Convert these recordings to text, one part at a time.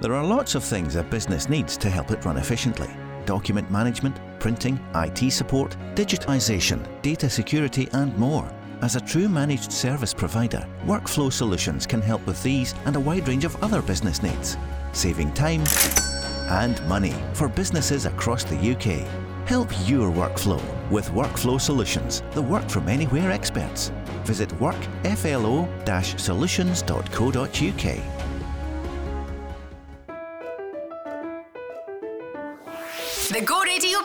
There are lots of things a business needs to help it run efficiently document management, printing, IT support, digitisation, data security, and more. As a true managed service provider, Workflow Solutions can help with these and a wide range of other business needs, saving time and money for businesses across the UK. Help your workflow with Workflow Solutions, the work from anywhere experts. Visit workflo-solutions.co.uk.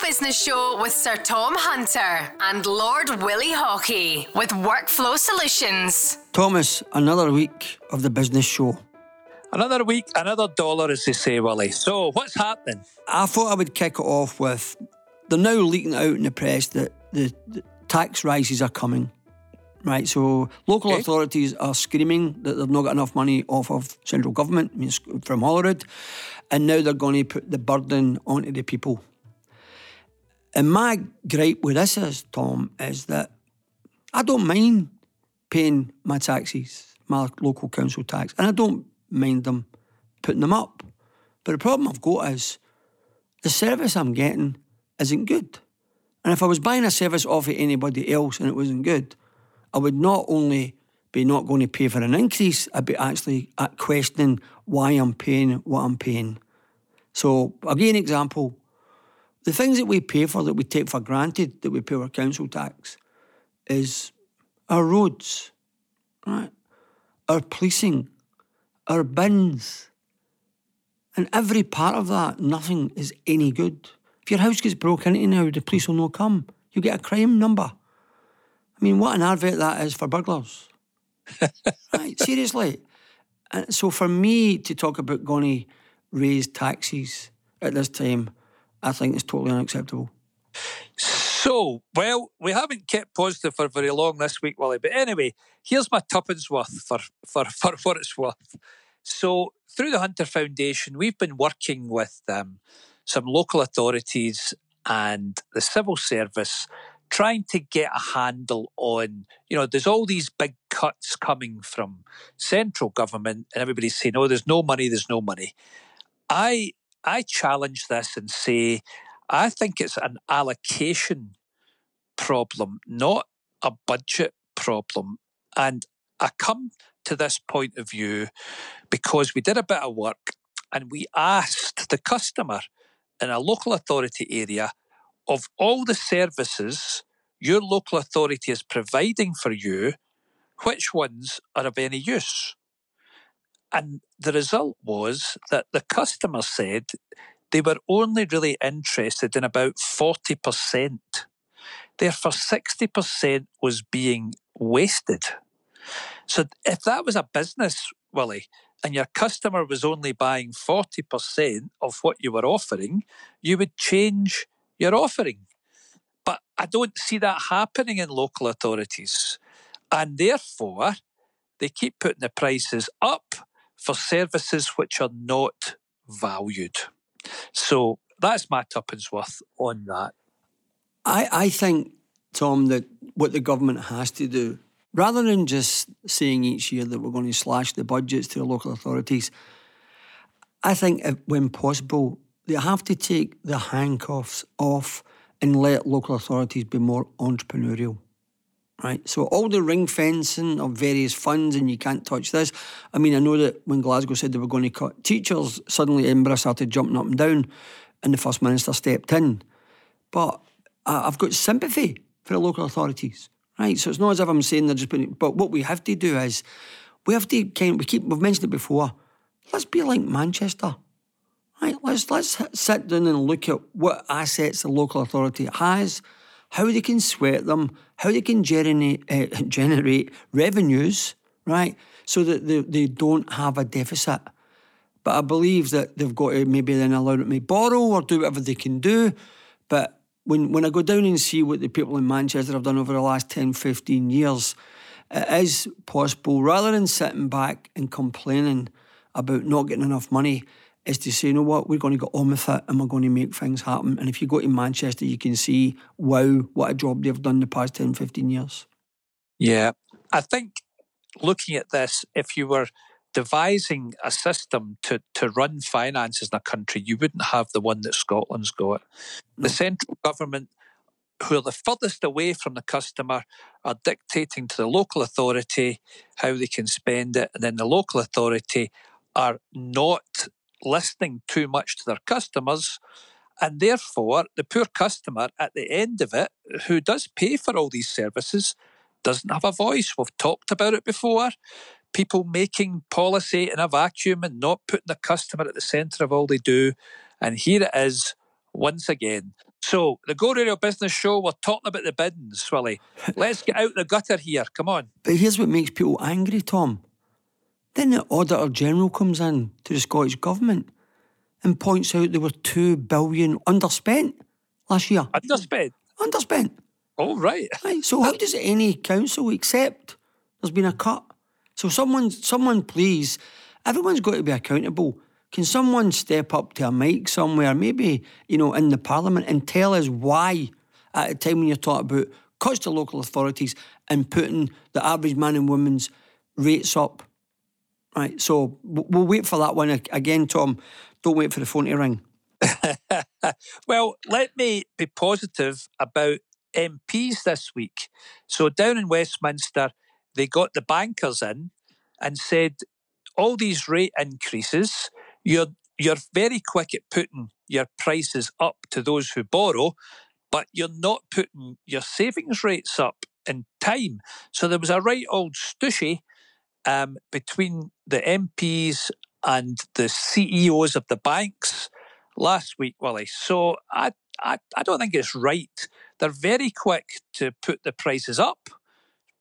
Business Show with Sir Tom Hunter and Lord Willie Haughey with Workflow Solutions. Thomas, another week of the business show. Another week, another dollar, as they say, Willie. So, what's happening? I thought I would kick it off with they're now leaking out in the press that the, the tax rises are coming. Right, so local okay. authorities are screaming that they've not got enough money off of central government, means from Holyrood, and now they're going to put the burden onto the people. And my gripe with this is, Tom, is that I don't mind paying my taxes, my local council tax, and I don't mind them putting them up. But the problem I've got is the service I'm getting isn't good. And if I was buying a service off of anybody else and it wasn't good, I would not only be not going to pay for an increase, I'd be actually uh, questioning why I'm paying what I'm paying. So, I'll give you an example. The things that we pay for, that we take for granted, that we pay our council tax, is our roads, right? Our policing, our bins. And every part of that, nothing is any good. If your house gets broken into now, the police will not come. You get a crime number. I mean, what an advert that is for burglars. right, seriously. And so for me to talk about going to raise taxes at this time, I think is totally unacceptable. So, well, we haven't kept positive for very long this week, Willie. But anyway, here's my tuppence worth for, for, for what it's worth. So, through the Hunter Foundation, we've been working with um, some local authorities and the civil service trying to get a handle on, you know, there's all these big cuts coming from central government and everybody's saying, oh, there's no money, there's no money. I I challenge this and say, I think it's an allocation problem, not a budget problem. And I come to this point of view because we did a bit of work and we asked the customer in a local authority area of all the services your local authority is providing for you, which ones are of any use? And the result was that the customer said they were only really interested in about 40%. Therefore, 60% was being wasted. So if that was a business, Willie, and your customer was only buying 40% of what you were offering, you would change your offering. But I don't see that happening in local authorities. And therefore, they keep putting the prices up for services which are not valued. So that's my tuppence worth on that. I, I think, Tom, that what the government has to do rather than just saying each year that we're going to slash the budgets to the local authorities, I think if, when possible, they have to take the handcuffs off and let local authorities be more entrepreneurial. Right, so all the ring fencing of various funds and you can't touch this. I mean, I know that when Glasgow said they were going to cut teachers, suddenly Edinburgh started jumping up and down, and the First Minister stepped in. But I've got sympathy for the local authorities right? So it's not as if I'm saying they're just putting. But what we have to do is we have to kind. we keep. We've mentioned it before. Let's be like Manchester, right? Let's let's sit down and look at what assets the local authority has, how they can sweat them, how they can generate uh, generate revenues, right? So that they, they don't have a deficit. But I believe that they've got to maybe then allow it to borrow or do whatever they can do. But when, when I go down and see what the people in Manchester have done over the last 10, 15 years, it is possible, rather than sitting back and complaining about not getting enough money, is to say, you know what, we're going to get on with it and we're going to make things happen. And if you go to Manchester, you can see, wow, what a job they've done the past 10, 15 years. Yeah. I think looking at this, if you were devising a system to, to run finances in a country, you wouldn't have the one that Scotland's got. No. The central government, who are the furthest away from the customer, are dictating to the local authority how they can spend it, and then the local authority are not listening too much to their customers. And therefore, the poor customer at the end of it, who does pay for all these services, doesn't have a voice. We've talked about it before. People making policy in a vacuum and not putting the customer at the centre of all they do. And here it is once again. So, the Go Radio Business Show, we're talking about the biddings, Willie. Let's get out the gutter here. Come on. But here's what makes people angry, Tom. Then the Auditor General comes in to the Scottish Government and points out there were two billion underspent last year. Underspent? Underspent. Oh, right. right. So how does any council accept there's been a cut? So someone, someone please, everyone's got to be accountable. Can someone step up to a mic somewhere, maybe, you know, in the parliament and tell us why at a time when you're talking about cuts to local authorities and putting the average man and woman's rates up Right, so we'll wait for that one again, Tom. Don't wait for the phone to ring. well, let me be positive about MPs this week. So down in Westminster, they got the bankers in and said, all these rate increases, you're you're very quick at putting your prices up to those who borrow, but you're not putting your savings rates up in time. So there was a right old stushy um, between the MPs and the CEOs of the banks last week, Willie. So I, I, I don't think it's right. They're very quick to put the prices up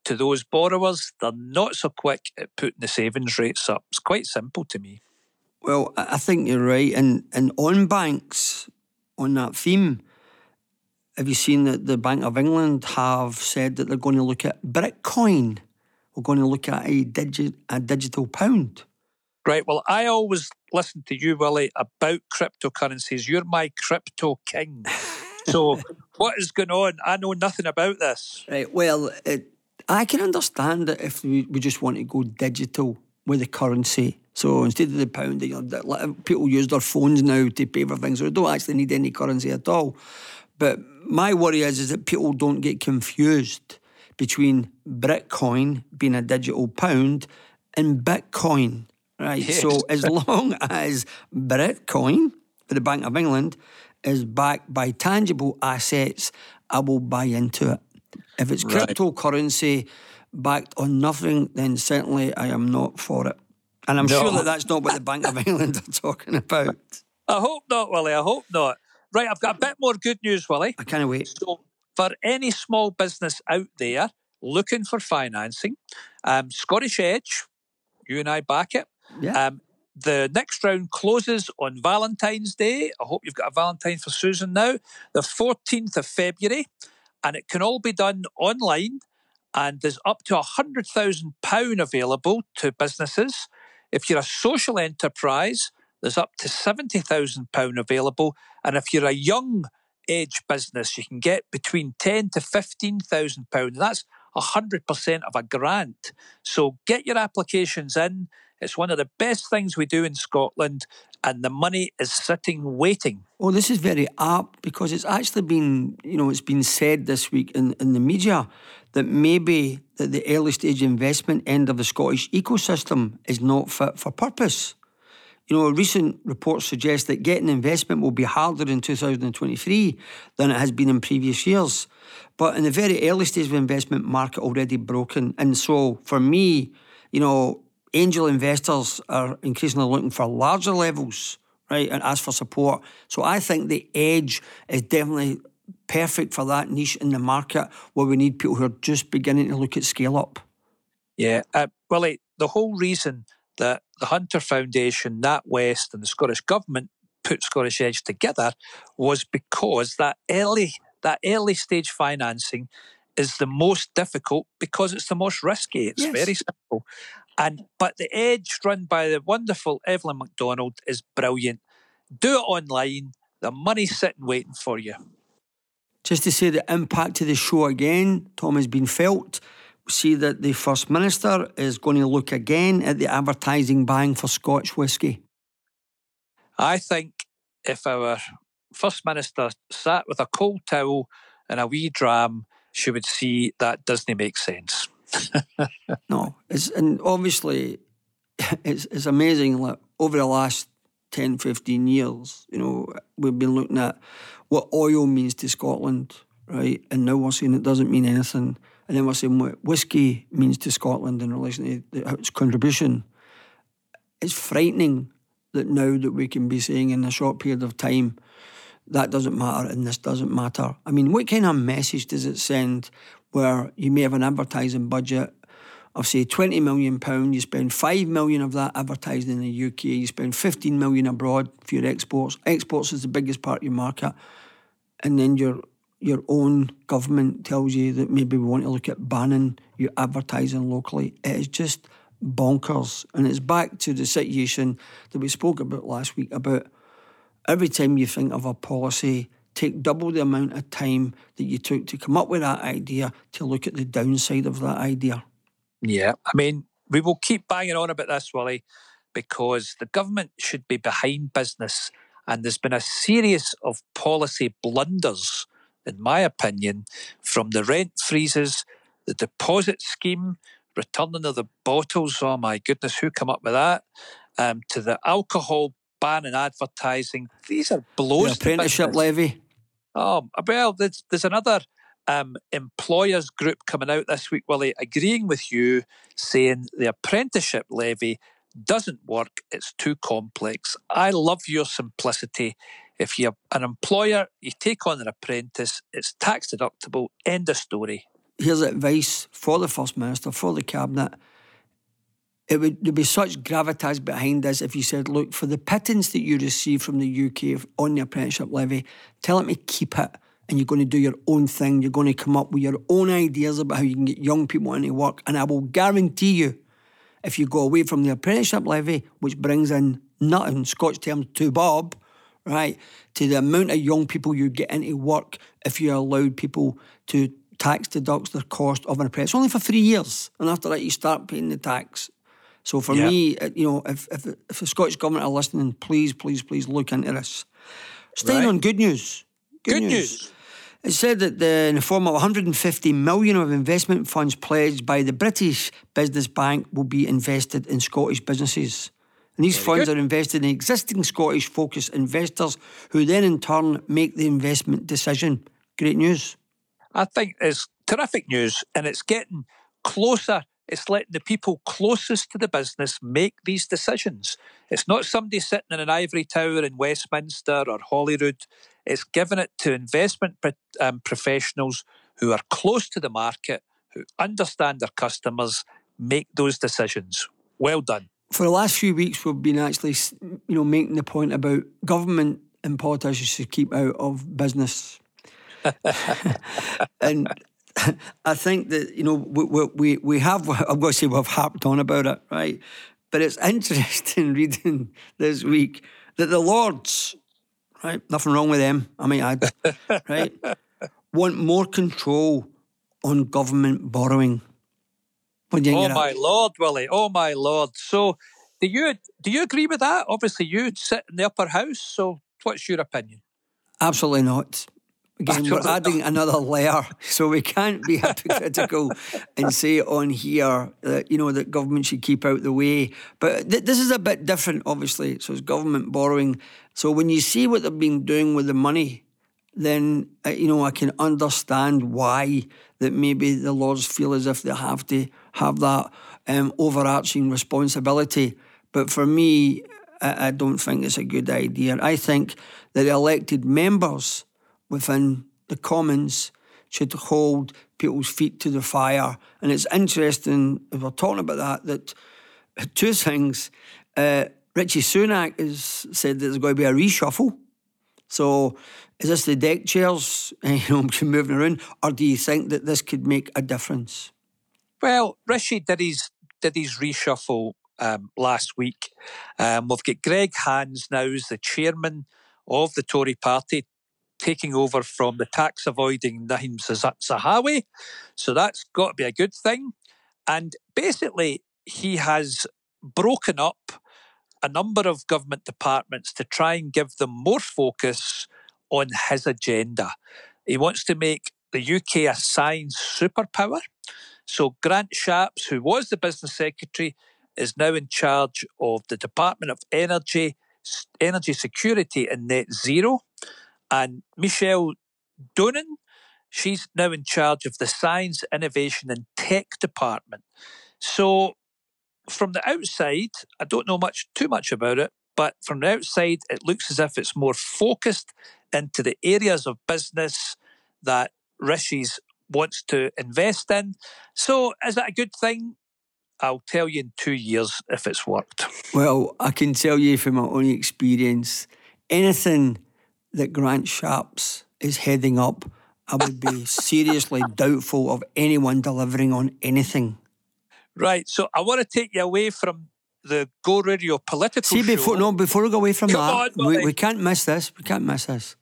to those borrowers. They're not so quick at putting the savings rates up. It's quite simple to me. Well, I think you're right. And, and on banks, on that theme, have you seen that the Bank of England have said that they're going to look at Britcoin? We're going to look at a, digi- a digital pound. Right. Well, I always listen to you, Willie, about cryptocurrencies. You're my crypto king. so, what is going on? I know nothing about this. Right. Well, it, I can understand that if we, we just want to go digital with the currency. So instead of the pound, you know, people use their phones now to pay for things, so they don't actually need any currency at all. But my worry is, is that people don't get confused between Britcoin being a digital pound and Bitcoin, right? Yes. So as long as Britcoin for the Bank of England is backed by tangible assets, I will buy into it. If it's right. cryptocurrency backed on nothing, then certainly I am not for it. And I'm no. sure that that's not what the Bank of England are talking about. I hope not, Willie. I hope not. Right, I've got a bit more good news, Willie. I can't wait. So for any small business out there looking for financing, um, Scottish Edge, you and I back it. Yeah. Um, the next round closes on Valentine's Day. I hope you've got a Valentine for Susan now, the 14th of February, and it can all be done online. And there's up to £100,000 available to businesses. If you're a social enterprise, there's up to £70,000 available. And if you're a young age business, you can get between ten to fifteen thousand pounds. That's hundred percent of a grant. So get your applications in. It's one of the best things we do in Scotland, and the money is sitting waiting. Well, this is very apt because it's actually been, you know, it's been said this week in, in the media that maybe that the early stage investment end of the Scottish ecosystem is not fit for purpose. You know, a recent reports suggest that getting investment will be harder in 2023 than it has been in previous years. But in the very early stage of investment market already broken. And so for me, you know, angel investors are increasingly looking for larger levels, right, and ask for support. So I think the edge is definitely perfect for that niche in the market where we need people who are just beginning to look at scale up. Yeah, uh, well, the whole reason that the Hunter Foundation, NatWest, and the Scottish Government put Scottish Edge together was because that early that early stage financing is the most difficult because it's the most risky. It's yes. very simple. And but the edge run by the wonderful Evelyn McDonald is brilliant. Do it online. The money's sitting waiting for you. Just to say the impact of the show again, Tom has been felt see that the First Minister is going to look again at the advertising ban for Scotch whisky? I think if our First Minister sat with a cold towel and a wee dram, she would see that doesn't make sense. no, it's and obviously it's it's amazing. Like over the last 10, 15 years, you know, we've been looking at what oil means to Scotland, right? And now we're seeing it doesn't mean anything. And then we're saying what whiskey means to Scotland in relation to its contribution. It's frightening that now that we can be saying in a short period of time that doesn't matter and this doesn't matter. I mean, what kind of message does it send where you may have an advertising budget of say 20 million pound, you spend 5 million of that advertising in the UK, you spend 15 million abroad for your exports. Exports is the biggest part of your market. And then your your own government tells you that maybe we want to look at banning your advertising locally. It is just bonkers. And it's back to the situation that we spoke about last week about every time you think of a policy, take double the amount of time that you took to come up with that idea to look at the downside of that idea. Yeah, I mean, we will keep banging on about this, Willie, because the government should be behind business. And there's been a series of policy blunders, in my opinion, from the rent freezes, the deposit scheme, returning of the bottles. Oh my goodness, who come up with that? Um, to the alcohol ban and advertising. These are blows. The apprenticeship levy. Oh well, there's there's another um, employers group coming out this week, Willie, agreeing with you, saying the apprenticeship levy doesn't work. It's too complex. I love your simplicity. If you're an employer, you take on an apprentice, it's tax deductible. End of story. Here's advice for the First Minister, for the Cabinet it would be such gravitas behind this if you said, look, for the pittance that you receive from the UK on the apprenticeship levy, tell them to keep it and you're going to do your own thing. You're going to come up with your own ideas about how you can get young people into work. And I will guarantee you, if you go away from the apprenticeship levy, which brings in nothing, Scotch terms, to Bob, right, to the amount of young people you get into work if you allowed people to tax deduct their cost of an apprentice only for three years. And after that, you start paying the tax. So for yeah. me, you know, if, if, if the Scottish Government are listening, please, please, please look into this. Staying right. on good news. Good, good news. news. It said that the, in the form of 150 million of investment funds pledged by the British Business Bank will be invested in Scottish businesses. And these Very funds good. are invested in existing Scottish focused investors who then in turn make the investment decision. Great news. I think it's terrific news and it's getting closer it's letting the people closest to the business make these decisions. It's not somebody sitting in an ivory tower in Westminster or Holyrood. It's giving it to investment um, professionals who are close to the market, who understand their customers, make those decisions. Well done. For the last few weeks, we've been actually, you know, making the point about government and politicians should keep out of business. and I think that you know we we we have. I'm going to say we've harped on about it, right? But it's interesting reading this week that the Lords, right? Nothing wrong with them. I mean, I right want more control on government borrowing. Oh my lord, Willie! Oh my lord! So, do you do you agree with that? Obviously, you'd sit in the upper house. So, what's your opinion? Absolutely not. Again, we're adding another layer, so we can't be hypocritical and say on here that you know that government should keep out the way. But th- this is a bit different, obviously. So it's government borrowing. So when you see what they've been doing with the money, then uh, you know I can understand why that maybe the Lords feel as if they have to have that um, overarching responsibility. But for me, I, I don't think it's a good idea. I think that the elected members within the Commons should hold people's feet to the fire. And it's interesting, if we're talking about that, that two things. Uh, Rishi Sunak has said there's going to be a reshuffle. So is this the deck chairs you know, moving around, or do you think that this could make a difference? Well, Rishi did his, did his reshuffle um, last week. Um, we've got Greg Hands now as the chairman of the Tory party taking over from the tax avoiding Nadhim Zahawi. So that's got to be a good thing. And basically, he has broken up a number of government departments to try and give them more focus on his agenda. He wants to make the UK a science superpower. So Grant Shapps, who was the business secretary, is now in charge of the Department of Energy, Energy Security and Net Zero. And Michelle Doonan, she's now in charge of the Science, Innovation and Tech Department. So from the outside, I don't know much too much about it, but from the outside, it looks as if it's more focused into the areas of business that Rishi's wants to invest in. So, is that a good thing? I'll tell you in two years if it's worked. Well, I can tell you from my own experience, anything that Grant Shapps is heading up, I would be seriously doubtful of anyone delivering on anything. Right. So I want to take you away from the Go Radio political See, before show. no, before we go away from Come that, on, we, we can't miss this. We can't miss this.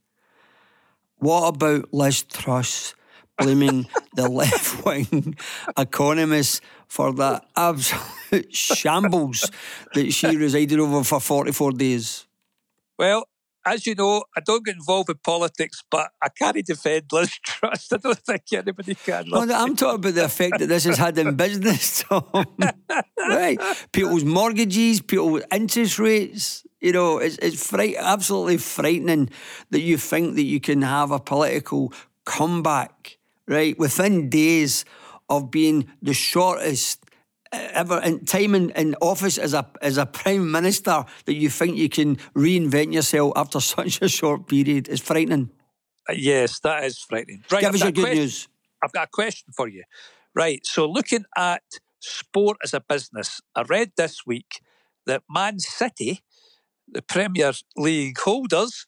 What about Liz Truss blaming the left wing economists for that absolute shambles that she resided over for 44 days? Well, as you know, I don't get involved with politics, but I can't defend Liz Truss. I don't think anybody can. No, I'm talking about the effect that this has had in business, Tom. right. People's mortgages, people's interest rates. You know, it's, it's fright- absolutely frightening that you think that you can have a political comeback, right, within days of being the shortest uh, ever in time in, in office as a as a prime minister that you think you can reinvent yourself after such a short period. is frightening. Uh, Yes, that is frightening. Right, Give I've us your good question- news. I've got a question for you. Right. So, looking at sport as a business, I read this week that Man City, the Premier League holders,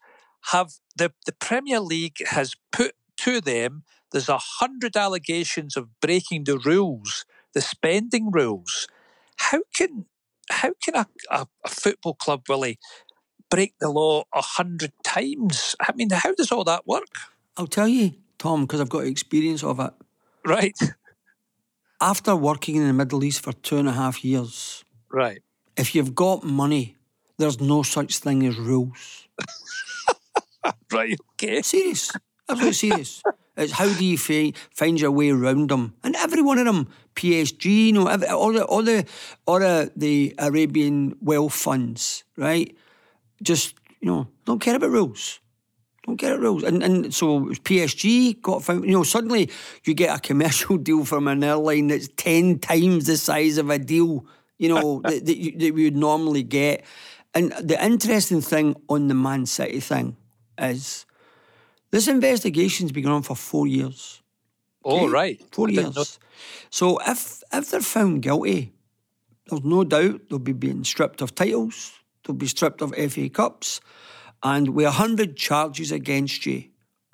have the, the Premier League has put to them there's a hundred allegations of breaking the rules, the spending rules. How can how can a, a, a football club Willie break the law a hundred times? I mean, how does all that work? I'll tell you, Tom, because I've got experience of it. Right. After working in the Middle East for two and a half years, Right. if you've got money, there's no such thing as rules. Right. Okay. Serious. Absolutely serious. It's how do you fi- find your way around them? And every one of them, PSG, you know, every, all the all the all the, the Arabian wealth funds, right? Just you know, don't care about rules. Don't care about rules. And and so PSG got found. You know, suddenly you get a commercial deal from an airline that's ten times the size of a deal. You know that that, you, that we would normally get. And the interesting thing on the Man City thing is this investigation's been going on for four years. Oh, right. Four I years. So if if they're found guilty, there's no doubt they'll be being stripped of titles, they'll be stripped of FA Cups, and with a hundred charges against you,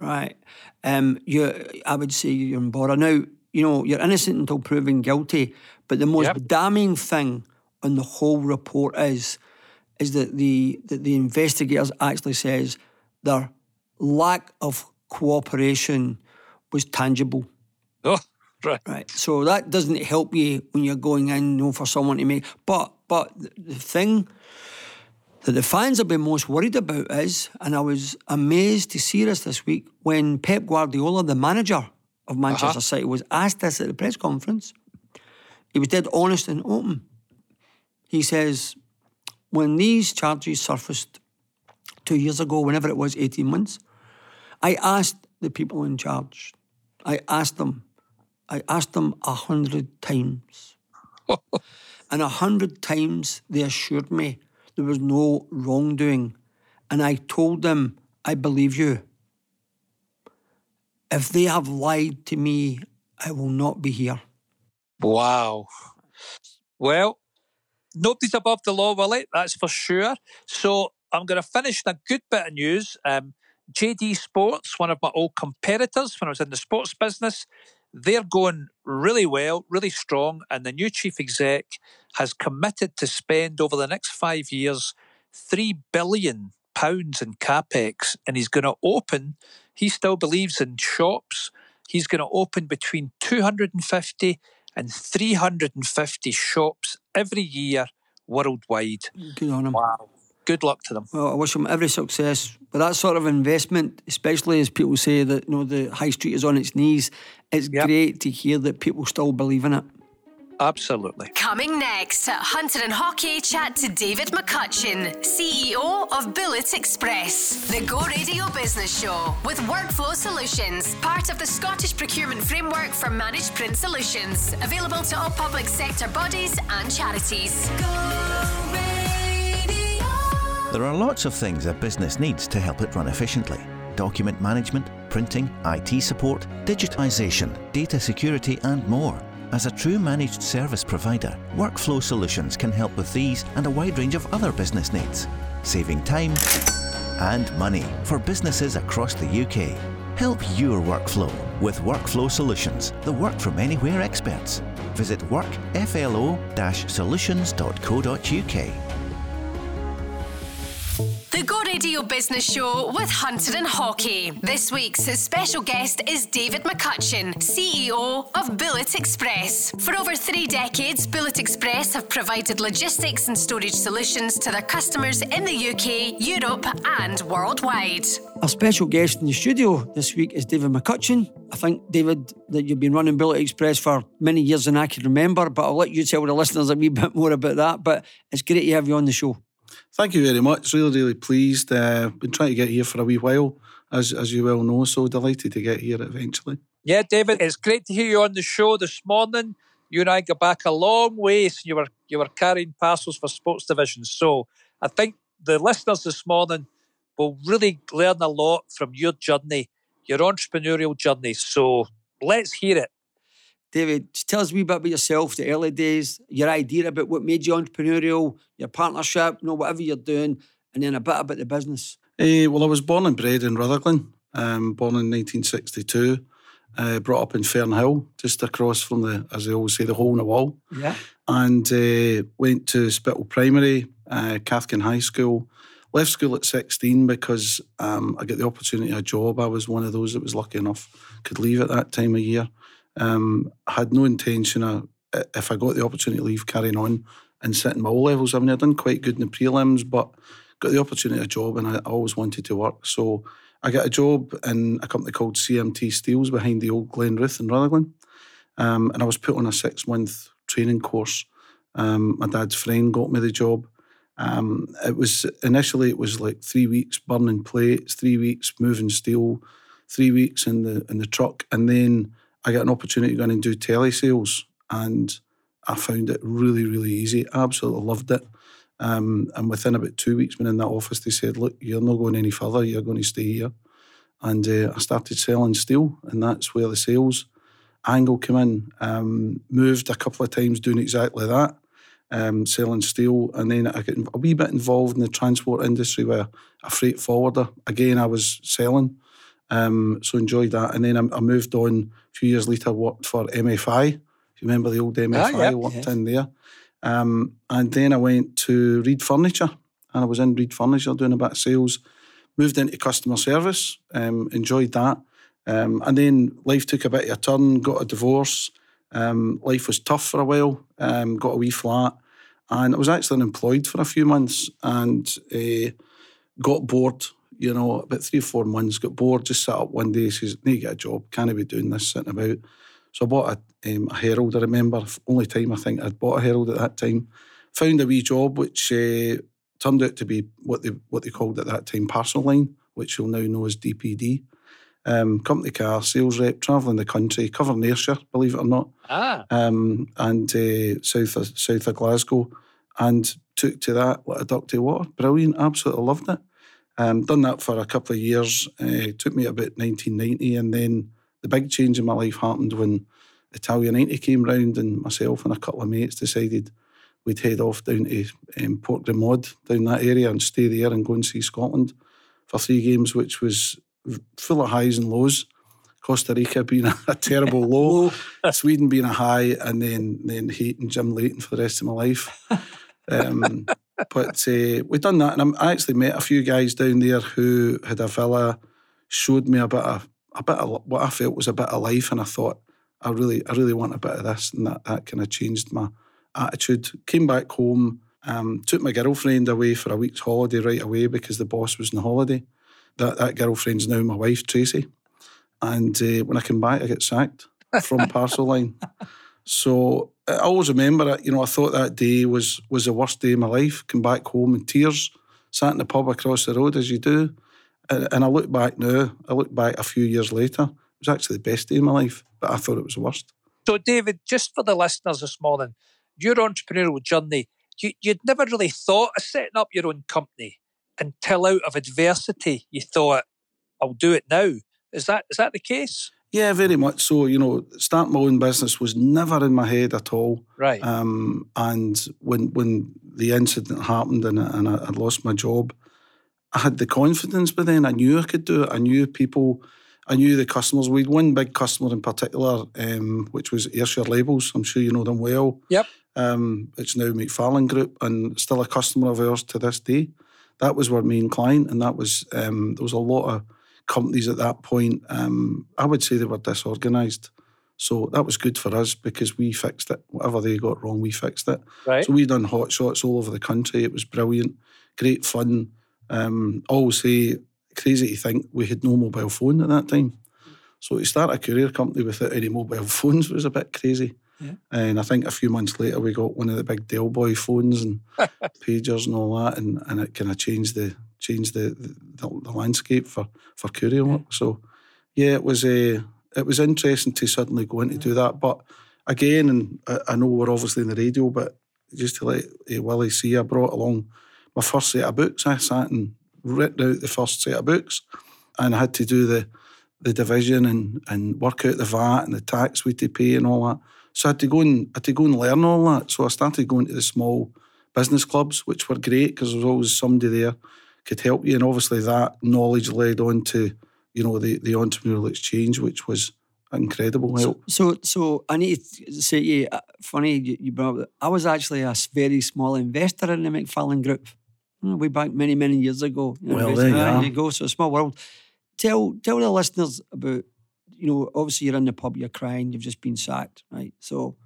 right? Um, you, I would say you're in bother. Now, you know, you're innocent until proven guilty, but the most Yep. damning thing on the whole report is is that the that the investigators actually says their lack of cooperation was tangible. Oh, right. Right. So that doesn't help you when you're going in, you know, for someone to make. But but the the thing that the fans have been most worried about is, and I was amazed to see this this week when Pep Guardiola, the manager of uh-huh. Manchester City, was asked this at the press conference. He was dead honest and open. He says, when these charges surfaced two years ago, whenever it was, 18 months, I asked the people in charge, I asked them, I asked them a hundred times. and a hundred times they assured me there was no wrongdoing. And I told them, I believe you. If they have lied to me, I will not be here. Wow. Well, nobody's above the law, Willie, that's for sure. So I'm going to finish on a good bit of news. Um, JD Sports, one of my old competitors when I was in the sports business, they're going really well, really strong, and the new chief exec has committed to spend over the next five years three billion pounds in capex, and he's going to open he still believes in shops. He's going to open between 250 and 350 shops every year worldwide. Good on him. Wow. Good luck to them. Well, I wish them every success. But that sort of investment, especially as people say that you know the high street is on its knees, it's Yep. great to hear that people still believe in it. Absolutely. Coming next, Hunter and Haughey chat to David McCutcheon, CEO of Bullet Express. The Go Radio Business Show with Workflow Solutions, part of the Scottish Procurement Framework for Managed Print Solutions. Available to all public sector bodies and charities. There are lots of things a business needs to help it run efficiently document management, printing, IT support, digitisation, data security, and more. As a true managed service provider, Workflow Solutions can help with these and a wide range of other business needs, saving time and money for businesses across the UK. Help your workflow with Workflow Solutions, the work from anywhere experts. Visit workflo-solutions.co.uk. The Go Radio Business Show with Hunter and Haughey. This week's special guest is David McCutcheon, CEO of Bullet Express. For over three decades, Bullet Express have provided logistics and storage solutions to their customers in the UK, Europe, and worldwide. Our special guest in the studio this week is David McCutcheon. I think, David, that you've been running Bullet Express for many years than I can remember, but I'll let you tell the listeners a wee bit more about that. But it's great to have you on the show. Thank you very much. Really, really pleased. Uh, been trying to get here for a wee while, as as you well know. So delighted to get here eventually. Yeah, David, it's great to hear you on the show this morning. You and I go back a long way. So you were you were carrying parcels for sports division. So I think the listeners this morning will really learn a lot from your journey, your entrepreneurial journey. So let's hear it. David, tell us a wee bit about yourself, the early days, your idea about what made you entrepreneurial, your partnership, you know, whatever you're doing, and then a bit about the business. Eh, well, I was born and bred in Rutherglen. Um, born in 1962. Uh, brought up in Fernhill, just across from the, as they always say, the hole in the wall. Yeah. and uh, went to Spittal Primary, uh, Cathkin High School. Left school at 16 because um, I got the opportunity of a job. I was one of those that was lucky enough could leave at that time of year. Um, I had no intention of, if I got the opportunity to leave, carrying on and sitting my O levels. I mean, I'd done quite good in the prelims, but got the opportunity a job and I always wanted to work. So I got a job in a company called CMT Steels behind the old Glen Ruth in Rutherglen. Um, and I was put on a six month training course. Um, my dad's friend got me the job. Um, it was initially it was like three weeks burning plates, three weeks moving steel, three weeks in the in the truck, and then I got an opportunity to go in and do telesales, and I found it really really easy. I absolutely loved it. Um, and within about two weeks, when in that office, they said, "Look, you're not going any further. You're going to stay here." And uh, I started selling steel, and that's where the sales angle came in. Um, moved a couple of times doing exactly that, um, selling steel, and then I got a wee bit involved in the transport industry with a freight forwarder. Again, I was selling, um, so enjoyed that. And then I, I moved on a few years later. Worked for MFI. If you remember the old MFI, yeah. worked Yes. in there. Um, and then I went to Reid Furniture, and I was in Reid Furniture doing a bit of sales. Moved into customer service, um, enjoyed that. Um, and then life took a bit of a turn, got a divorce. Um, life was tough for a while, um, got a wee flat. And I was actually unemployed for a few months and uh, got bored, you know, about three or four months, got bored, just sat up one day, says, need to get a job, can't be doing this, sitting about. So I bought a, um, a Herald, I remember, only time I think I'd bought a Herald at that time. Found a wee job which uh, turned out to be what they what they called at that time parcel line, which you'll now know as DPD. Um, company car, sales rep, travelling the country, covering Ayrshire, believe it or not, Ah, um, and uh, south of south of Glasgow, and took to that like a duck to water. Brilliant, absolutely loved it. Um, done that for a couple of years. Uh, took me about 1990, and then the big change in my life happened when Italia 90 came round, and myself and a couple of mates decided we'd head off down to um, Port Grimaud, down that area, and stay there and go and see Scotland for three games, which was full of highs and lows. Costa Rica being a, a terrible low, Sweden being a high, and then then hating Jim Leighton for the rest of my life. Um, but uh, we've done that, and I'm- I actually met a few guys down there who had a villa, showed me a bit of a bit of what I felt was a bit of life, and I thought I really I really want a bit of this, and that that kind of changed my attitude. Came back home, um, took my girlfriend away for a week's holiday right away because the boss was on holiday. That that girlfriend's now my wife Tracy, and uh, when I came back, I get sacked from Parcel Line. So I always remember it. You know, I thought that day was was the worst day of my life. Come back home in tears, sat in the pub across the road as you do, and, and I look back now. I look back a few years later. It was actually the best day of my life, but I thought it was the worst. So, David, just for the listeners this morning, your entrepreneurial journey, you, you'd never really thought of setting up your own company until out of adversity you thought, I'll do it now. Is that is that the case? Yeah, very much so. You know, start my own business was never in my head at all. Right. Um, and when when the incident happened and, and I, I lost my job, I had the confidence. But then I knew I could do it. I knew people. I knew the customers. We'd one big customer in particular, um, which was Ayrshire Labels. I'm sure you know them well. Yep. Um, it's now McFarlane Group and still a customer of ours to this day. That was our main client, and that was um, there was a lot of companies at that point, um, I would say they were disorganised. So that was good for us because we fixed it. Whatever they got wrong, we fixed it. Right. So we done hot shots all over the country. It was brilliant, great fun. Um, always say crazy to think we had no mobile phone at that time. So to start a courier company without any mobile phones was a bit crazy. Yeah. And I think a few months later we got one of the big Del Boy phones and pagers and all that, and, and it kind of changed the changed the, the, the landscape for for courier work. So yeah, it was a uh, it was interesting to suddenly go in to do that. But again, and I, I know we're obviously in the radio, but just to let uh, Willie see, I brought along my first set of books. I sat and written out the first set of books, and I had to do the the division and and work out the VAT and the tax we had to pay and all that. So I had to go and I had to go and learn all that. So I started going to the small business clubs, which were great because there was always somebody there could help you. And obviously that knowledge led on to, you know, the, the entrepreneurial exchange, which was incredible help. So, so I need to say to you, uh, funny you, you brought up, I was actually a very small investor in the McFarlane Group. way back many, many years ago. You well, there you, there you go. So, a small world. Tell, tell the listeners about, you know, obviously you're in the pub, you're crying, you've just been sacked, right? So,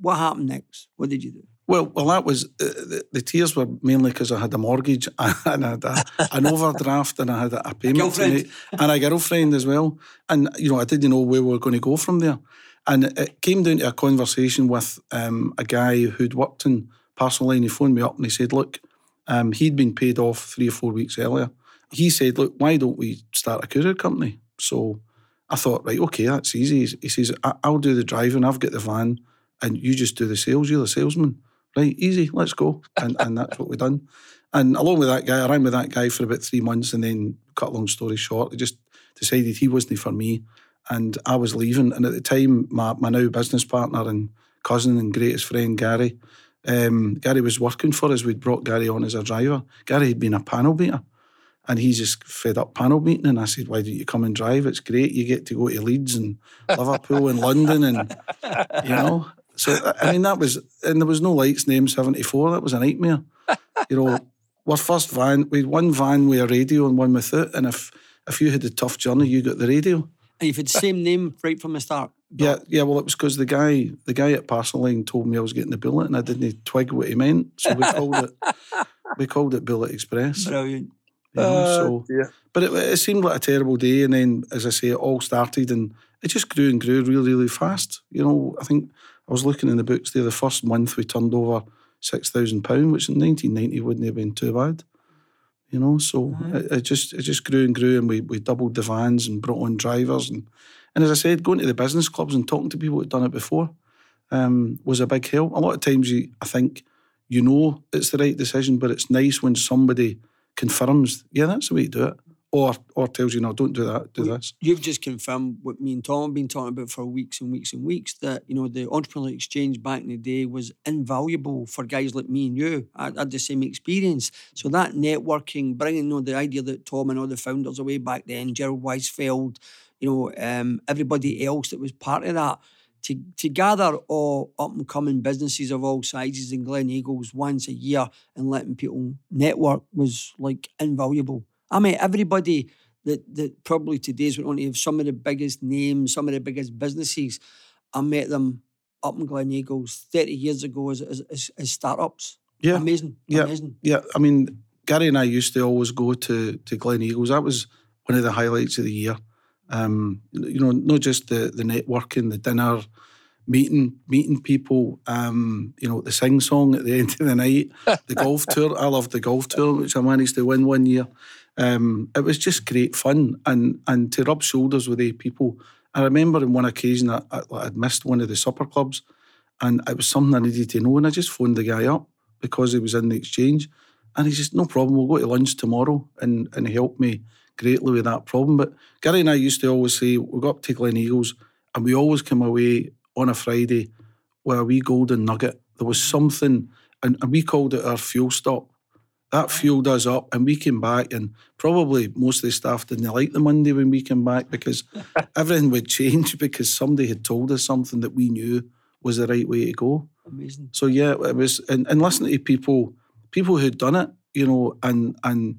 what happened next? What did you do? Well, well, that was uh, the, the, tears were mainly because I had a mortgage and I had a, an overdraft and I had a, a payment to make and a girlfriend as well. And you know, I didn't know where we were going to go from there. And it came down to a conversation with um, a guy who'd worked in Parcel Line. He phoned me up and he said, "Look, um, he'd been paid off three or four weeks earlier. He said, "Look, why don't we start a courier company?" So I thought, right, okay, that's easy. He says, "I'll do the driving. I've got the van." And you just do the sales, you're the salesman right, easy, let's go. And, and that's what we done. And along with that guy, I ran with that guy for about three months and then, cut a long story short, I just decided he wasn't for me and I was leaving. And at the time, my, my now business partner and cousin and greatest friend, Gary, um, Gary was working for us. We'd brought Gary on as a driver. Gary had been a panel beater and he's just fed up panel beating. And I said, Why don't you come and drive? It's great. You get to go to Leeds and Liverpool and London and, you know. So I mean, that was, and there was no lights name seventy four. That was a nightmare. You know, our first van, we had one van with a radio and one without, and if if you had a tough journey, you got the radio. And you've had the same name right from the start. Yeah, yeah. Well, it was because the guy, the guy at Parcel Line told me I was getting the bullet, and I didn't twig what he meant, so we called it, we called it Bullet Express. Brilliant. You know, uh, so, yeah. But it, it seemed like a terrible day, and then, as I say, it all started, and it just grew and grew really, really fast. You know, I think I was looking in the books there. The first month we turned over six thousand pound, which in nineteen ninety wouldn't have been too bad. You know, so mm-hmm. it, it, just it just grew and grew, and we, we doubled the vans and brought on drivers, and and as I said, going to the business clubs and talking to people who'd done it before um, was a big help. A lot of times, you I think you know it's the right decision, but it's nice when somebody confirms, yeah, that's the way to do it or or tells you no, don't do that, do well, this. You've just confirmed what me and Tom have been talking about for weeks and weeks and weeks that you know the entrepreneurial exchange back in the day was invaluable for guys like me and you. I, I had the same experience, so that networking, bringing you know the idea that Tom and all the founders away back then, Gerald Weisfeld, you know, um, everybody else that was part of that. To, to gather all up and coming businesses of all sizes in Gleneagles once a year and letting people network was like invaluable. I met everybody that, that probably today's went on to have some of the biggest names, some of the biggest businesses. I met them up in Gleneagles 30 years ago as, as, as, as startups. Yeah. Amazing. Yeah. Amazing. Yeah, I mean, Gary and I used to always go to to Gleneagles. That was one of the highlights of the year. Um, you know, not just the the networking, the dinner, meeting meeting people. Um, you know, the sing song at the end of the night, the golf tour. I loved the golf tour, which I managed to win one year. Um, it was just great fun, and and to rub shoulders with the people. I remember on one occasion I, I, I'd missed one of the supper clubs, and it was something I needed to know, and I just phoned the guy up because he was in the exchange, and he says, "No problem, we'll go to lunch tomorrow," and and he helped me greatly with that problem. But Gary and I used to always say we got up to Gleneagles, and we always come away on a Friday with a wee golden nugget. There was something, and, and we called it our fuel stop. That fueled us up, and we came back, and probably most of the staff didn't like the Monday when we came back because everything would change because somebody had told us something that we knew was the right way to go. Amazing. So yeah, it was, and, and listening to people, people who'd done it, you know, and and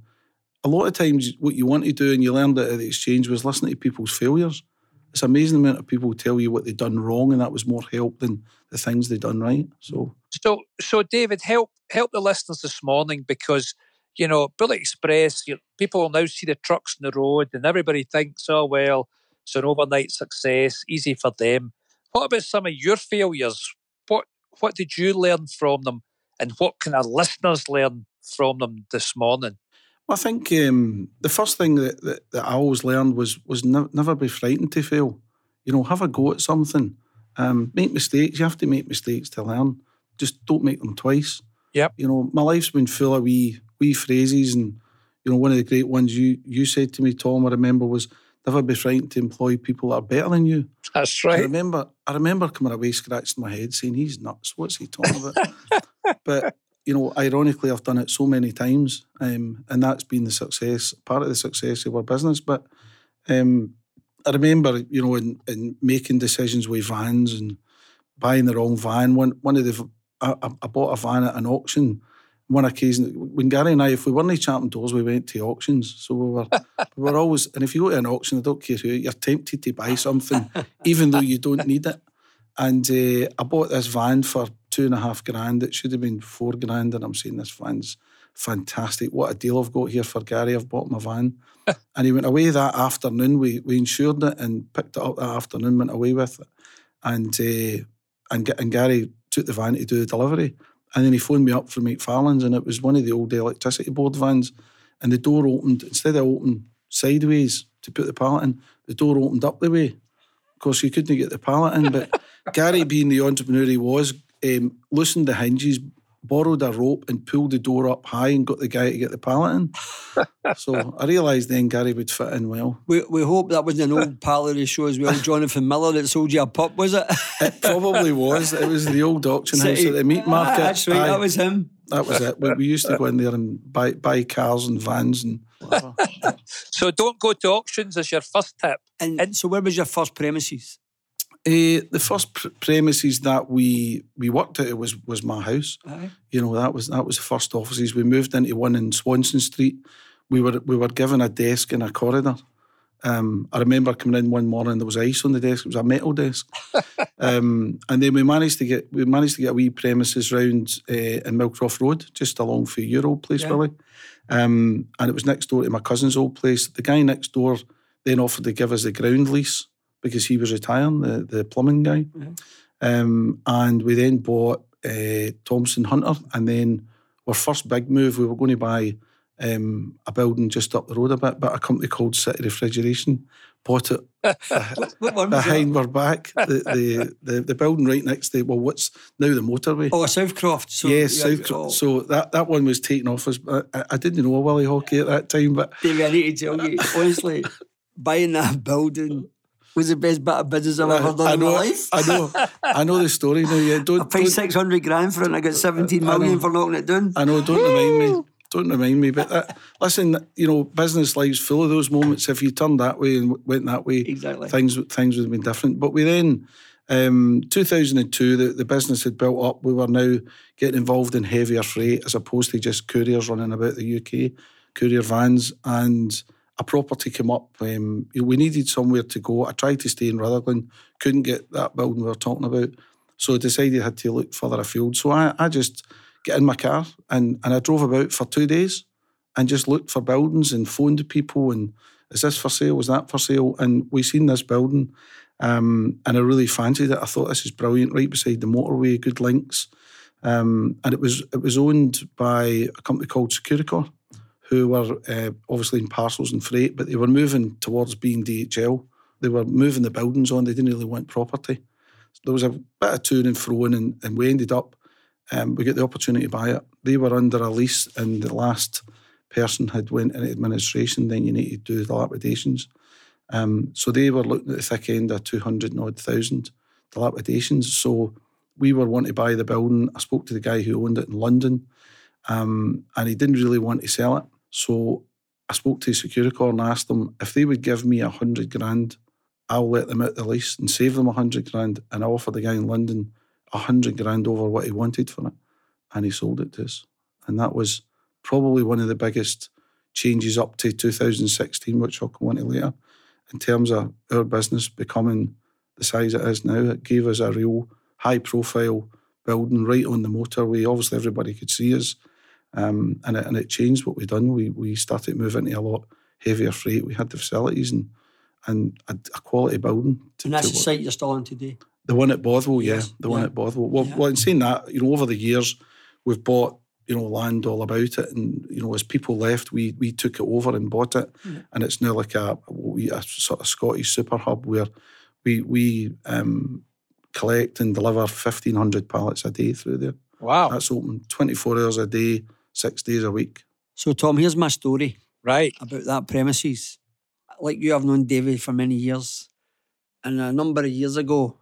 a lot of times what you want to do, and you learned it at the exchange, was listening to people's failures. It's amazing amount of people tell you what they've done wrong, and that was more help than the things they've done right. So So, so David, help help the listeners this morning because you know Bullet Express. You, people will now see the trucks on the road, and everybody thinks, "Oh well, it's an overnight success, easy for them." What about some of your failures? What what did you learn from them, and what can our listeners learn from them this morning? I think um, the first thing that, that, that I always learned was was ne- never be frightened to fail. You know, have a go at something. Um, make mistakes. You have to make mistakes to learn. Just don't make them twice. Yep. You know, my life's been full of wee wee phrases, and you know, one of the great ones you you said to me, Tom, I remember was never be frightened to employ people that are better than you. That's right. I remember I remember coming away scratching my head saying, He's nuts, what's he talking about? but you know, ironically I've done it so many times. Um, and that's been the success, part of the success of our business. But um, I remember, you know, in, in making decisions with vans and buying the wrong van. One one of the I, I bought a van at an auction. One occasion, when Gary and I, if we weren't champing doors, we went to auctions. So we were, we were always, and if you go to an auction, I don't care who, you're tempted to buy something, even though you don't need it. And uh, I bought this van for two and a half grand. It should have been four grand. And I'm saying, this van's fantastic. What a deal I've got here for Gary. I've bought my van. and he went away that afternoon. We, we insured it and picked it up that afternoon, went away with it. And, uh, and, and Gary took the van to do the delivery. And then he phoned me up from McFarlane's and it was one of the old electricity board vans. And the door opened, instead of opening sideways to put the pallet in, the door opened up the way. Of course, you couldn't get the pallet in, but Gary, being the entrepreneur he was, um, loosened the hinges, borrowed a rope, and pulled the door up high and got the guy to get the pallet in. so I realised then Gary would fit in well. We, we hope that wasn't an old pal of the show as well, Jonathan Miller, that sold you a pup, was it? It probably was. It was the old auction house at the meat Ah, market. That's right, Aye, that was him. that was it. We, we used to go in there and buy buy cars and vans and. So don't go to auctions as your first tip. And, And- so, where was your first premises? Eh, the first pr- premises that we we worked at was was my house. Aye. You know that was that was the first offices. We moved into one in Swanson Street. We were we were given a desk in a corridor. Um, I remember coming in one morning. There was ice on the desk. It was a metal desk. um, and then we managed to get we managed to get a wee premises round uh, in Millcroft Road, just along for your old place, Yeah. Willie. Um, and it was next door to my cousin's old place. The guy next door then offered to give us the ground lease because he was retiring, the, the plumbing guy. Um, and we then bought uh, Thompson Hunter, and then our first big move, we were going to buy um, a building just up the road a bit, but a company called City Refrigeration bought it What one was behind our back. The, the, the, the building right next to, well, what's now the motorway. Oh, Southcroft. So, yes, yeah, South, oh, so that, that one was taken off us. I, I didn't know a Willie Haughey at that time, but David, I need to tell you, honestly, buying that building was the best bit of business I've ever done I in know, my life. I know, I know the story now. Yeah, I don't, I paid don't 600 grand for it and I got 17 million know. for knocking it down. I know, don't remind me. Don't remind me. But that, listen, you know, business life's full of those moments. If you turned that way and went that way, Exactly. things things would have been different. But we then, um, 2002, the, the business had built up. We were now getting involved in heavier freight as opposed to just couriers running about the UK, courier vans. And a property came up. Um, we needed somewhere to go. I tried to stay in Rutherglen, couldn't get that building we were talking about. So I decided I had to look further afield. So I, I just get in my car and, and I drove about for two days and just looked for buildings and phoned people and is this for sale? Was that for sale? And we seen this building um, and I really fancied it. I thought this is brilliant, right beside the motorway, good links. Um, and it was it was owned by a company called Securicor who were uh, obviously in parcels and freight, but they were moving towards being DHL. They were moving the buildings on. They didn't really want property. There was a bit of to and fro, and, and we ended up, um, we got the opportunity to buy it. They were under a lease, and the last person had went into administration. Then you need to do the dilapidations. Um, so they were looking at the thick end of 200 and odd thousand dilapidations. So we were wanting to buy the building. I spoke to the guy who owned it in London, um, and he didn't really want to sell it. So I spoke to Securicor and asked them if they would give me a hundred grand, I'll let them out the lease and save them a hundred grand. And I offered the guy in London a hundred grand over what he wanted for it. And he sold it to us. And that was probably one of the biggest changes up to 2016, which I'll come on to later, in terms of our business becoming the size it is now. It gave us a real high profile building right on the motorway. Obviously, everybody could see us. Um, and, it, and it changed what we've done. We we started moving into a lot heavier freight. We had the facilities and and a, a quality building. To, and that's the site you're still on today? The one at Bothwell, yes. yeah. The yeah. one at Bothwell. Well, yeah. well, in saying that, you know, over the years, we've bought, you know, land all about it. And, you know, as people left, we we took it over and bought it. Yeah. And it's now like a, a sort of Scottish super hub where we, we um, collect and deliver 1,500 pallets a day through there. Wow. That's open 24 hours a day, six days a week. So, Tom, here's my story. Right. About that premises. Like you, I've known David for many years. And a number of years ago,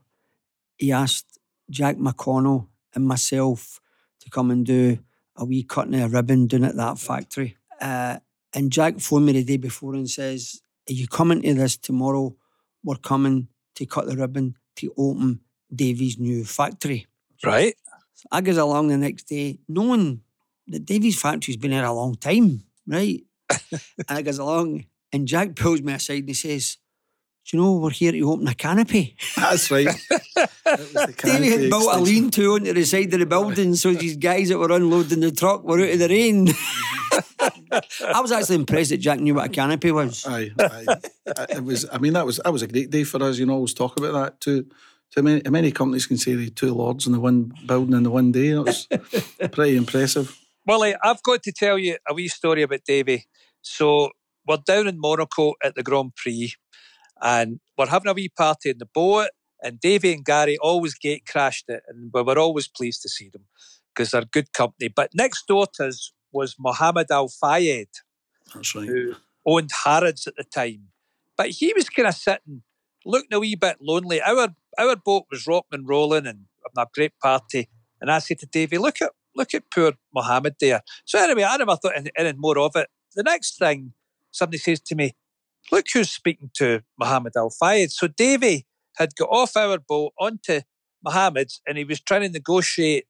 he asked Jack McConnell and myself to come and do a wee cutting of a ribbon down at that factory. Uh, and Jack phoned me the day before and says, Are you coming to this tomorrow? We're coming to cut the ribbon to open Davy's new factory. Right. So I goes along the next day, knowing that Davy's factory's been here a long time, right? and I goes along, and Jack pulls me aside and he says, do you know we're here to open a canopy? That's right. Davy had built a lean to onto the side of the building so these guys that were unloading the truck were out of the rain. I was actually impressed that Jack knew what a canopy was. Aye, aye. it was I mean that was that was a great day for us, you know, always talk about that too. So many, many companies can say the two lords in the one building in the one day. It was pretty impressive. Willie, I've got to tell you a wee story about Davy. So we're down in Monaco at the Grand Prix and we're having a wee party in the boat and Davy and Gary always gate crashed it and we were always pleased to see them because they're good company. But next door to us was Mohammed Al Fayed. That's right. Who owned Harrods at the time. But he was kind of sitting, looking a wee bit lonely. Our our boat was rocking and rolling and having a great party. And I said to Davy, look at look at poor Mohammed there. So anyway, I never thought anything more of it. The next thing, somebody says to me, look who's speaking to Mohammed Al Fayed. So Davy had got off our boat onto Mohammed's and he was trying to negotiate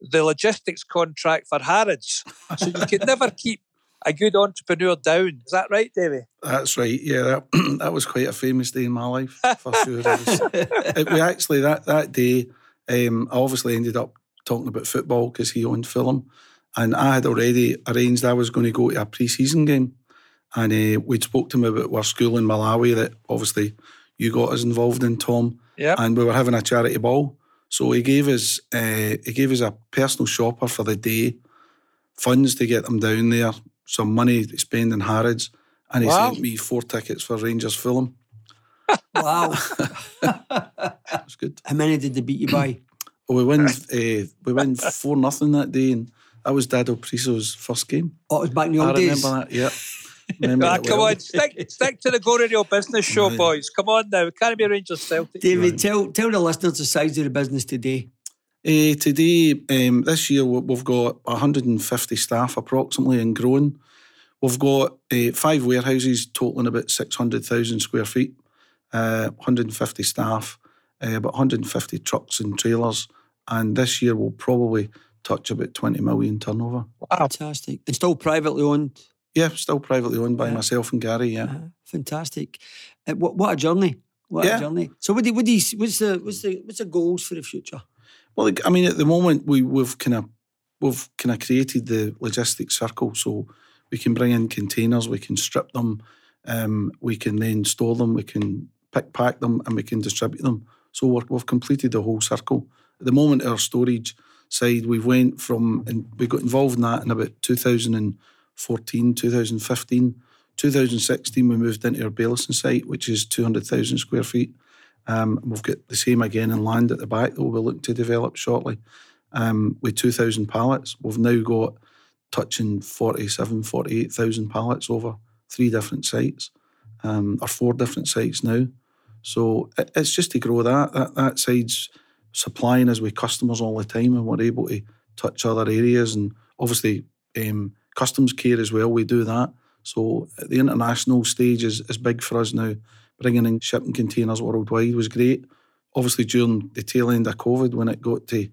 the logistics contract for Harrods. So you could never keep a good entrepreneur down. Is that right, Davy? That's right. Yeah, that, that was quite a famous day in my life for sure. Was, it, we actually that that day, um, I obviously ended up talking about football because he owned Fulham. And I had already arranged I was going to go to a pre season game. And uh, we'd spoke to him about our school in Malawi that obviously you got us involved in, Tom. Yeah. And we were having a charity ball. So he gave us uh, he gave us a personal shopper for the day, funds to get them down there, some money to spend in Harrods, and he wow. sent me four tickets for Rangers Fulham. wow, that's good. How many did they beat you by? Well, we win. Uh, we win four nothing that day, and that was Dado Pršo's first game. Oh, it was back in the old I days. remember that. Yeah. ah, come on, stick stick to the Go Radio Business Show, boys. Come on now, can't be Rangers Celtic. David, right. tell tell the listeners the size of the business today. Uh, today, um, this year, we've got 150 staff approximately and growing. We've got uh, five warehouses totaling about 600,000 square feet, uh, 150 staff, uh, about 150 trucks and trailers and this year will probably touch about 20 million turnover. Fantastic. And still privately owned? Yeah, still privately owned by Yeah. myself and Gary. Yeah. Uh, fantastic. Uh, what, what a journey. What Yeah. a journey. So what do what do you, what's the what's the what's the goals for the future? Well, like, I mean, at the moment we we've kind of we've kind of created the logistics circle, so we can bring in containers, we can strip them, um, we can then store them, we can pick pack them, and we can distribute them. So we're, we've completed the whole circle. The moment, our storage side, we went from and we got involved in that in about 2014, 2015. 2016, we moved into our Baillieston site, which is 200,000 square feet. Um, we've got the same again in land at the back that we'll be looking to develop shortly um, with 2,000 pallets. We've now got touching 47, 48,000 pallets over three different sites um, or four different sites now. So it's just to grow that. That, that side's supplying us with customers all the time and we're able to touch other areas and obviously um, customs care as well. We do that. So the international stage is, is big for us now. Bringing in shipping containers worldwide was great. Obviously, during the tail end of COVID, when it got to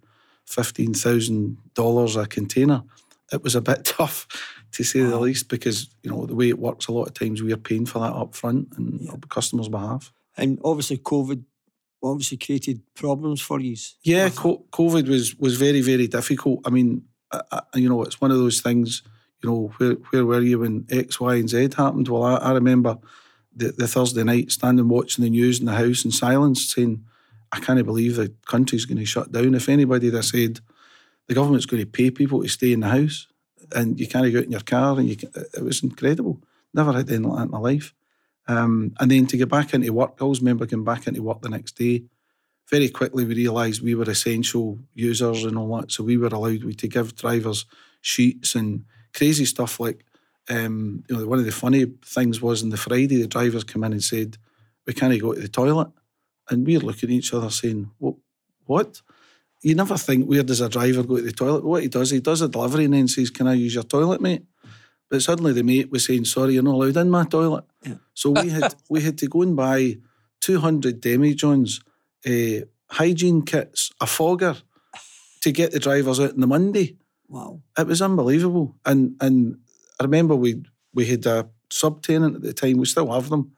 $15,000 a container, it was a bit tough to say the least because, you know, the way it works, a lot of times we are paying for that up front and on the customer's behalf. And obviously COVID obviously created problems for you. Yeah, COVID was was very very difficult. I mean, I, I, you know, it's one of those things. You know, where where were you when X, Y, and Z happened? Well, I, I remember the, the Thursday night standing watching the news in the house in silence, saying, "I can't believe the country's going to shut down." If anybody had said the government's going to pay people to stay in the house and you can't go out in your car, and you can, it was incredible. Never had anything like that in my life. Um, and then to get back into work, I always remember going back into work the next day very quickly we realised we were essential users and all that. So we were allowed we to give drivers sheets and crazy stuff like um, you know, one of the funny things was on the Friday the drivers come in and said, We can't go to the toilet. And we're looking at each other saying, What what? You never think where does a driver go to the toilet? What he does, he does a delivery and then says, Can I use your toilet, mate? But suddenly the mate was saying, Sorry, you're not allowed in my toilet. Yeah. So we had we had to go and buy two hundred demijohns, uh, hygiene kits, a fogger to get the drivers out on the Monday. Wow. It was unbelievable. And and I remember we we had a subtenant at the time, we still have them,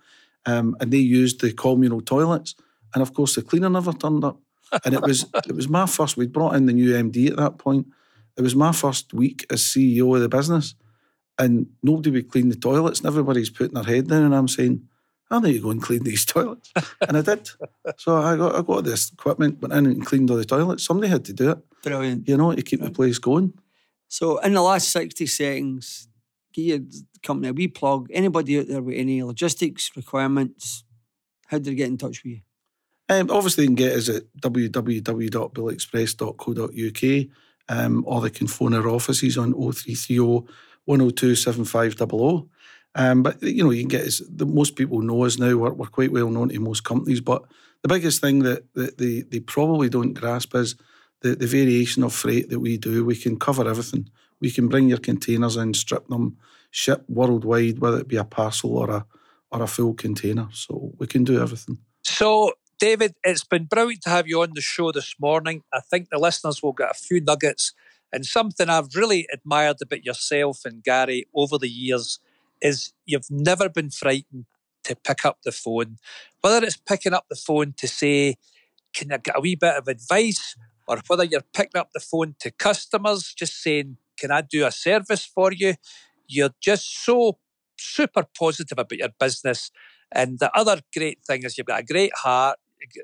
um, and they used the communal toilets. And of course the cleaner never turned up. And it was it was my first we'd brought in the new MD at that point. It was my first week as CEO of the business. And nobody would clean the toilets and everybody's putting their head down and I'm saying, I need to go and clean these toilets. and I did. So I got I got this equipment, went in and cleaned all the toilets. Somebody had to do it, Brilliant. you know, to keep the place going. So in the last 60 seconds, give your company a wee plug. Anybody out there with any logistics requirements, how do they get in touch with you? Um, obviously, they can get us at www.bulletexpress.co.uk um, or they can phone our offices on 0330 102 7500. Um, but, you know, you can get us, the, most people know us now, we're, we're quite well known to most companies. But the biggest thing that, that they, they probably don't grasp is the, the variation of freight that we do. We can cover everything. We can bring your containers in, strip them, ship worldwide, whether it be a parcel or a or a full container. So we can do everything. So, David, it's been brilliant to have you on the show this morning. I think the listeners will get a few nuggets. And something I've really admired about yourself and Gary over the years is you've never been frightened to pick up the phone, whether it's picking up the phone to say, Can I get a wee bit of advice? Or whether you're picking up the phone to customers, just saying, Can I do a service for you? You're just so super positive about your business. And the other great thing is you've got a great heart,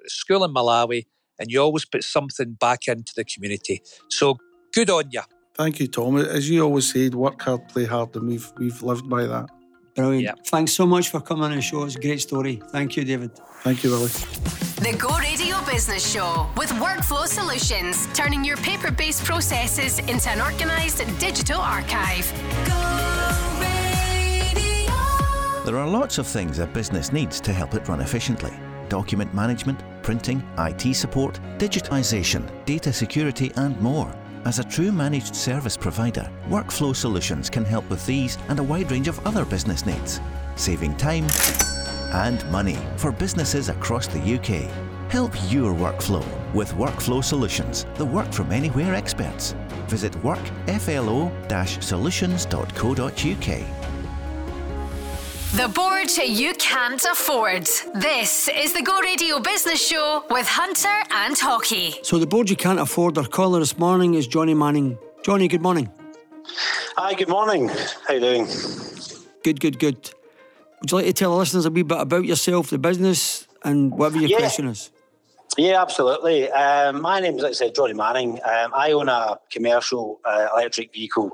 school in Malawi, and you always put something back into the community. So good on you. Thank you, Tom. As you always said, work hard, play hard, and we've we've lived by that. Brilliant. Yeah. Thanks so much for coming on the show. It's a great story. Thank you, David. Thank you, Willie. The Go Radio Business Show with Workflow Solutions, turning your paper based processes into an organised digital archive. There are lots of things a business needs to help it run efficiently document management, printing, IT support, digitisation, data security, and more. As a true managed service provider, Workflow Solutions can help with these and a wide range of other business needs, saving time and money for businesses across the UK. Help your workflow with Workflow Solutions, the work from anywhere experts. Visit workflo-solutions.co.uk. The board you can't afford. This is the Go Radio Business Show with Hunter and Haughey. So the board you can't afford. Our caller this morning is Johnny Manning. Johnny, good morning. Hi, good morning. How you doing? Good, good, good. Would you like to tell the listeners a wee bit about yourself, the business, and whatever your Yeah. question is? Yeah, absolutely. Um, my name is, like I said, Johnny Manning. Um, I own a commercial uh, electric vehicle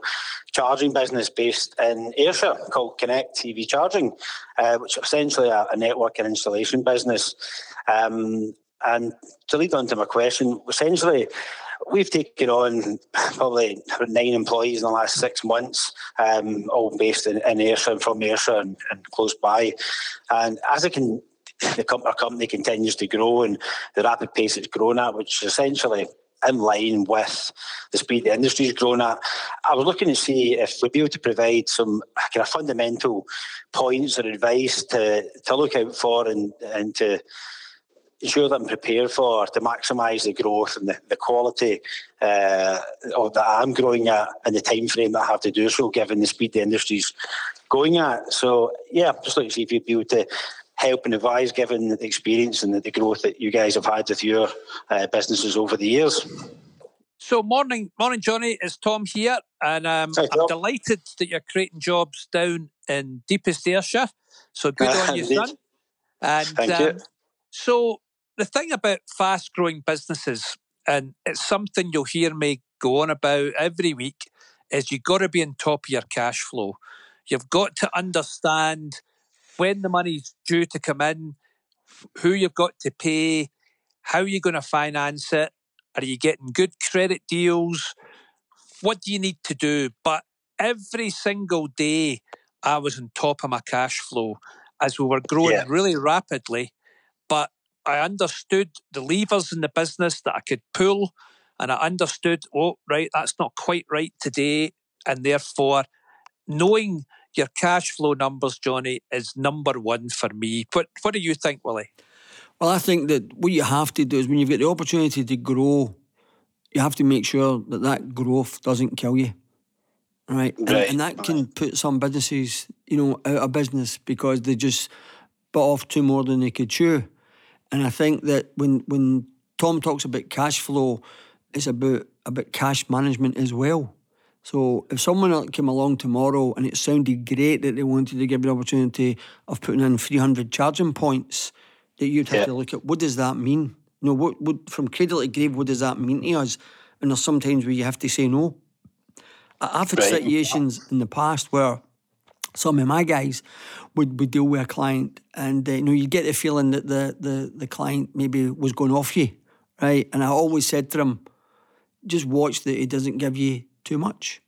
charging business based in Ayrshire called Connect EV Charging, uh, which is essentially a, a network and installation business. Um, and to lead on to my question, essentially, we've taken on probably nine employees in the last six months, um, all based in, in Ayrshire and from Ayrshire and, and close by. And as I can the com- our company continues to grow and the rapid pace it's grown at, which is essentially in line with the speed the industry's grown at. I was looking to see if we'd be able to provide some kind of fundamental points or advice to, to look out for and, and to ensure that I'm prepared for to maximise the growth and the, the quality uh, of that I'm growing at and the time frame that I have to do so given the speed the industry's going at. So yeah, just like to see if you'd be able to help and advise given the experience and the, the growth that you guys have had with your uh, businesses over the years. So morning, morning, Johnny. It's Tom here, and um, Hi, I'm delighted that you're creating jobs down in deepest Ayrshire. So good on you, son. And Thank you. so the thing about fast-growing businesses, and it's something you'll hear me go on about every week, is you've got to be on top of your cash flow. You've got to understand when the money's due to come in, who you've got to pay, how you're going to finance it. Are you getting good credit deals? What do you need to do? But every single day, I was on top of my cash flow as we were growing Yeah. really rapidly. But I understood the levers in the business that I could pull, and I understood, oh, right, that's not quite right today. And therefore, knowing your cash flow numbers, Johnny, is number one for me. What What do you think, Willie? Well, I think that what you have to do is when you've got the opportunity to grow, you have to make sure that that growth doesn't kill you. Right. And, Right. and that can put some businesses, you know, out of business because they just bit off two more than they could chew. And I think that when when Tom talks about cash flow, it's about about cash management as well. So if someone came along tomorrow and it sounded great that they wanted to give you the opportunity of putting in 300 charging points, that you'd have Yeah. to look at what does that mean? You know, what, what from cradle to grave, what does that mean to us? And there's sometimes where you have to say no. I've had Right. situations in the past where some of my guys would, would deal with a client and uh, you know you get the feeling that the, the the client maybe was going off you right and I always said to them just watch that he doesn't give you too much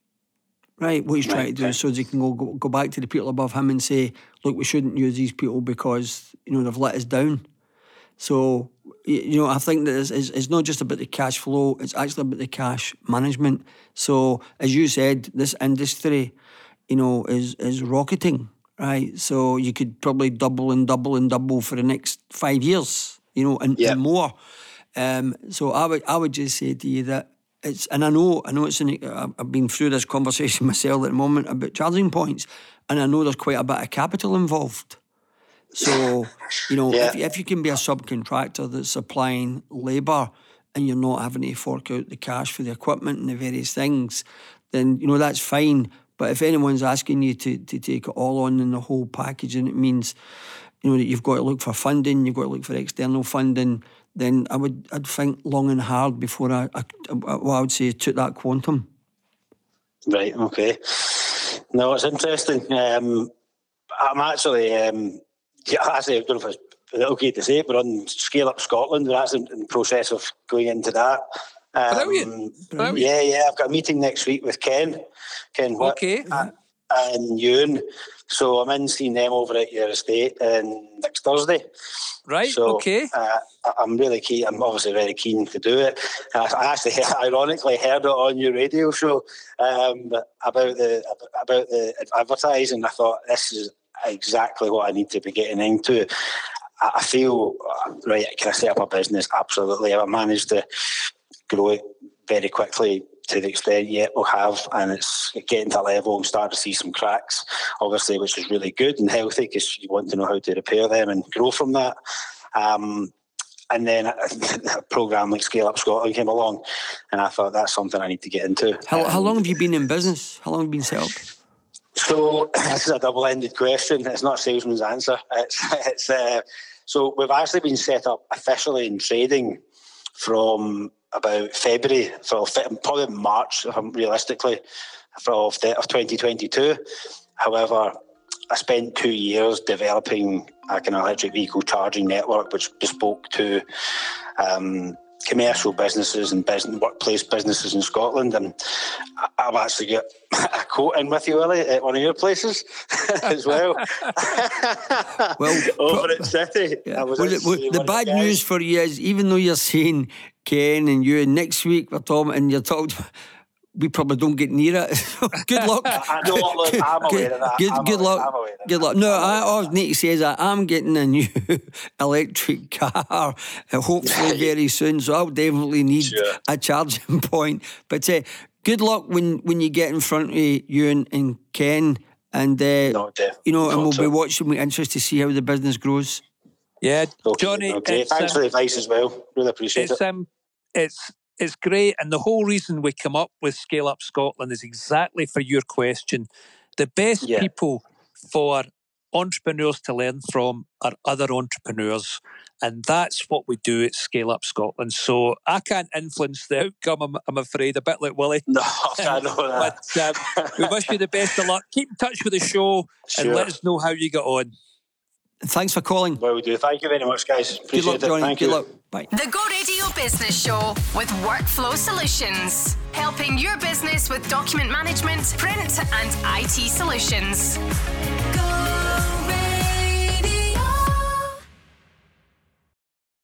right what he's trying to do okay. so he can go, go back to the people above him and say look we shouldn't use these people because you know they've let us down so you know I think that it's, it's, it's not just about the cash flow it's actually about the cash management so as you said this industry you know, is is rocketing, right? So you could probably double and double and double for the next five years, you know, and, Yeah. and more. Um, so I would I would just say to you that it's, and I know I know it's in, I've uh, I've been through this conversation myself at the moment about charging points, and I know there's quite a bit of capital involved. So, you know, if, if you can be a subcontractor that's supplying labour and you're not having to fork out the cash for the equipment and the various things, then, you know, that's fine. But if anyone's asking you to, to take it all on in the whole package and it means, you know, that you've got to look for funding, you've got to look for external funding, then I would I'd think long and hard before I, I, well, I would say took that quantum. Right. Okay. No, it's interesting. Um, I'm actually, um, yeah, actually, I don't know if it's okay to say it, but on Scale Up Scotland, we're actually in the process of going into that. Um, Brilliant. Brilliant. Yeah, yeah. I've got a meeting next week with Ken, Ken Whit, Okay. and Ewan. So I'm in seeing them over at your estate um, next Thursday. Right. So, okay. Uh, I'm really keen. I'm obviously very keen to do it. I actually, ironically, heard it on your radio show um, about the about the advertising. I thought this is exactly what I need to be getting into. I feel right. Can I set up a business? Absolutely. I managed to grow it very quickly to the extent yet we have, and it's getting to a level and start to see some cracks, obviously, which is really good and healthy because you want to know how to repair them and grow from that. Um, and then a program like Scale Up Scotland came along, and I thought that's something I need to get into. How, how long have you been in business? How long have you been set up? So this is a double-ended question. It's not a salesman's answer. It's, it's uh, so we've actually been set up officially in trading from about February, for probably March, realistically, of, of 2022. However, I spent two years developing like an electric vehicle charging network, which bespoke to um, commercial businesses and business, workplace businesses in Scotland. And I've actually got a quote in with you, Willie, at one of your places as well. well, over at City. Yeah. Well, well, the bad news for you is, even though you're saying Ken and you, next week we're talking, and you're talking we probably don't get near it. good luck. I know, look, I'm aware of that. Good, I'm good aware, luck. Good luck. No, I always need to say is that I'm getting a new electric car, uh, hopefully very soon. So I'll definitely need sure. a charging point. But uh, good luck when, when you get in front of you and, and Ken. And, uh, no, you know, and we'll be watching with interest to see how the business grows. Yeah, okay, Johnny. Okay. Thanks um, for the advice as well. Really appreciate it's, it. Um, it's it's great. And the whole reason we come up with Scale Up Scotland is exactly for your question. The best yeah. people for entrepreneurs to learn from are other entrepreneurs. And that's what we do at Scale Up Scotland. So I can't influence the outcome, I'm, I'm afraid, a bit like Willie. No, I know that. but um, we wish you the best of luck. Keep in touch with the show sure. and let us know how you get on. Thanks for calling. Well, we do. Thank you very much, guys. Appreciate Good luck, Johnny. it. Thank Good you. luck. Bye. The Go Radio Business Show with Workflow Solutions, helping your business with document management, print, and IT solutions.